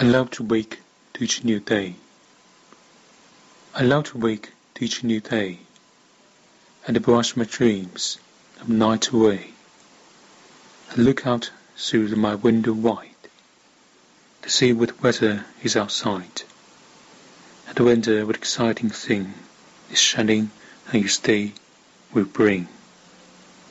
I love to wake to each new day. I love to wake to each new day, and brush my dreams of night away, and look out through my window wide, to see what weather is outside, and wonder what exciting thing this shining and each day will bring.